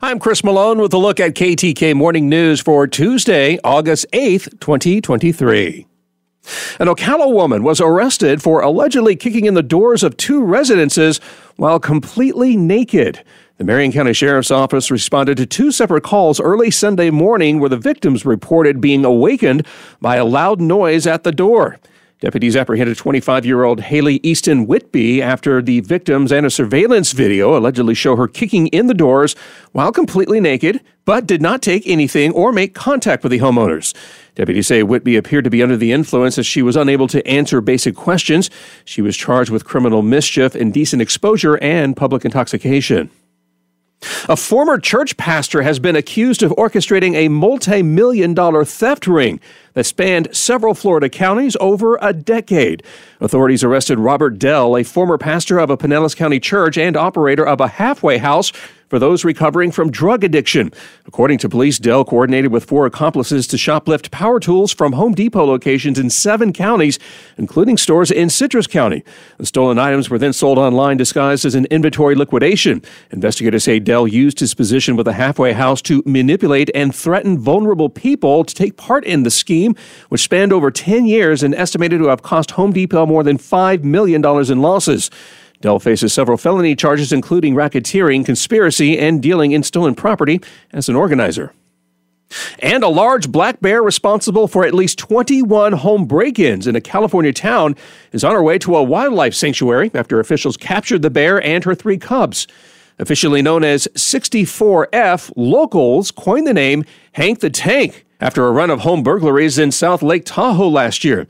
I'm Chris Malone with a look at KTK Morning News for Tuesday, August 8th, 2023. An Ocala woman was arrested for allegedly kicking in the doors of two residences while completely naked. The Marion County Sheriff's Office responded to two separate calls early Sunday morning where the victims reported being awakened by a loud noise at the door. Deputies apprehended 25 year old Haley Easton Whitby after the victims and a surveillance video allegedly show her kicking in the doors while completely naked, but did not take anything or make contact with the homeowners. Deputies say Whitby appeared to be under the influence as she was unable to answer basic questions. She was charged with criminal mischief, indecent exposure, and public intoxication. A former church pastor has been accused of orchestrating a multi million dollar theft ring that spanned several Florida counties over a decade. Authorities arrested Robert Dell, a former pastor of a Pinellas County church and operator of a halfway house for those recovering from drug addiction. According to police, Dell coordinated with four accomplices to shoplift power tools from Home Depot locations in seven counties, including stores in Citrus County. The stolen items were then sold online disguised as an inventory liquidation. Investigators say Dell used his position with a halfway house to manipulate and threaten vulnerable people to take part in the scheme, which spanned over 10 years and estimated to have cost Home Depot more than $5 million in losses. Dell faces several felony charges, including racketeering, conspiracy, and dealing in stolen property as an organizer. And a large black bear responsible for at least 21 home break ins in a California town is on her way to a wildlife sanctuary after officials captured the bear and her three cubs. Officially known as 64F, locals coined the name Hank the Tank after a run of home burglaries in South Lake Tahoe last year.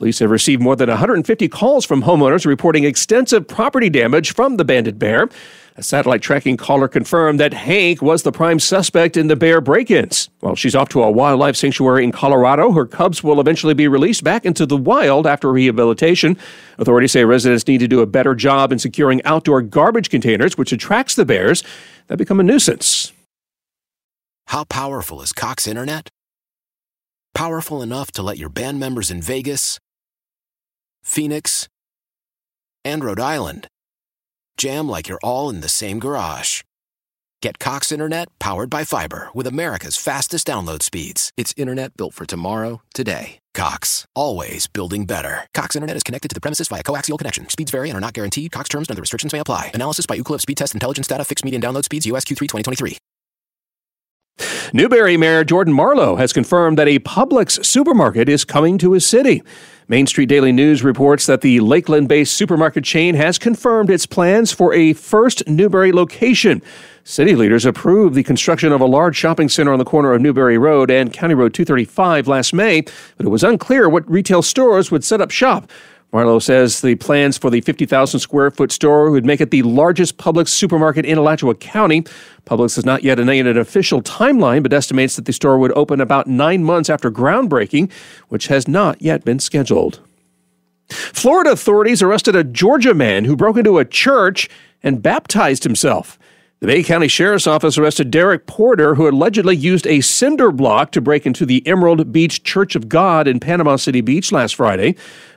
Police have received more than 150 calls from homeowners reporting extensive property damage from the banded bear. A satellite tracking caller confirmed that Hank was the prime suspect in the bear break ins. While she's off to a wildlife sanctuary in Colorado, her cubs will eventually be released back into the wild after rehabilitation. Authorities say residents need to do a better job in securing outdoor garbage containers, which attracts the bears that become a nuisance. How powerful is Cox Internet? Powerful enough to let your band members in Vegas, Phoenix, and Rhode Island jam like you're all in the same garage. Get Cox Internet powered by fiber with America's fastest download speeds. It's internet built for tomorrow, today. Cox, always building better. Cox Internet is connected to the premises via coaxial connection. Speeds vary and are not guaranteed. Cox terms and other restrictions may apply. Analysis by Ookla Speedtest Intelligence Data. Fixed median download speeds. US Q3 2023. Newberry Mayor Jordan Marlowe has confirmed that a Publix supermarket is coming to his city. Main Street Daily News reports that the Lakeland based supermarket chain has confirmed its plans for a first Newberry location. City leaders approved the construction of a large shopping center on the corner of Newberry Road and County Road 235 last May, but it was unclear what retail stores would set up shop. Marlowe says the plans for the 50,000 square foot store would make it the largest Publix supermarket in Alachua County. Publix has not yet named an official timeline, but estimates that the store would open about nine months after groundbreaking, which has not yet been scheduled. Florida authorities arrested a Georgia man who broke into a church and baptized himself. The Bay County Sheriff's Office arrested Derek Porter, who allegedly used a cinder block to break into the Emerald Beach Church of God in Panama City Beach last Friday.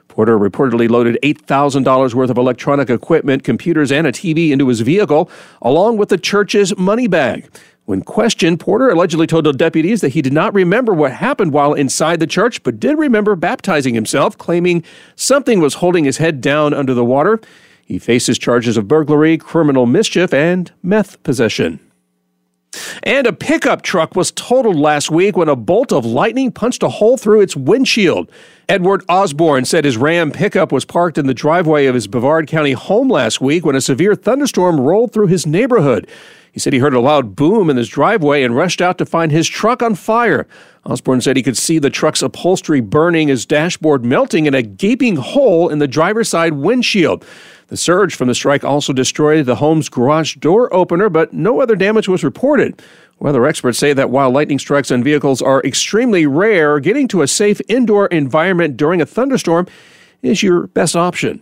Porter reportedly loaded $8,000 worth of electronic equipment, computers, and a TV into his vehicle, along with the church's money bag. When questioned, Porter allegedly told the deputies that he did not remember what happened while inside the church, but did remember baptizing himself, claiming something was holding his head down under the water. He faces charges of burglary, criminal mischief, and meth possession. And a pickup truck was totaled last week when a bolt of lightning punched a hole through its windshield. Edward Osborne said his Ram pickup was parked in the driveway of his Brevard County home last week when a severe thunderstorm rolled through his neighborhood. He said he heard a loud boom in his driveway and rushed out to find his truck on fire. Osborne said he could see the truck's upholstery burning, his dashboard melting, and a gaping hole in the driver's side windshield. The surge from the strike also destroyed the home's garage door opener, but no other damage was reported. Weather experts say that while lightning strikes on vehicles are extremely rare, getting to a safe indoor environment during a thunderstorm is your best option.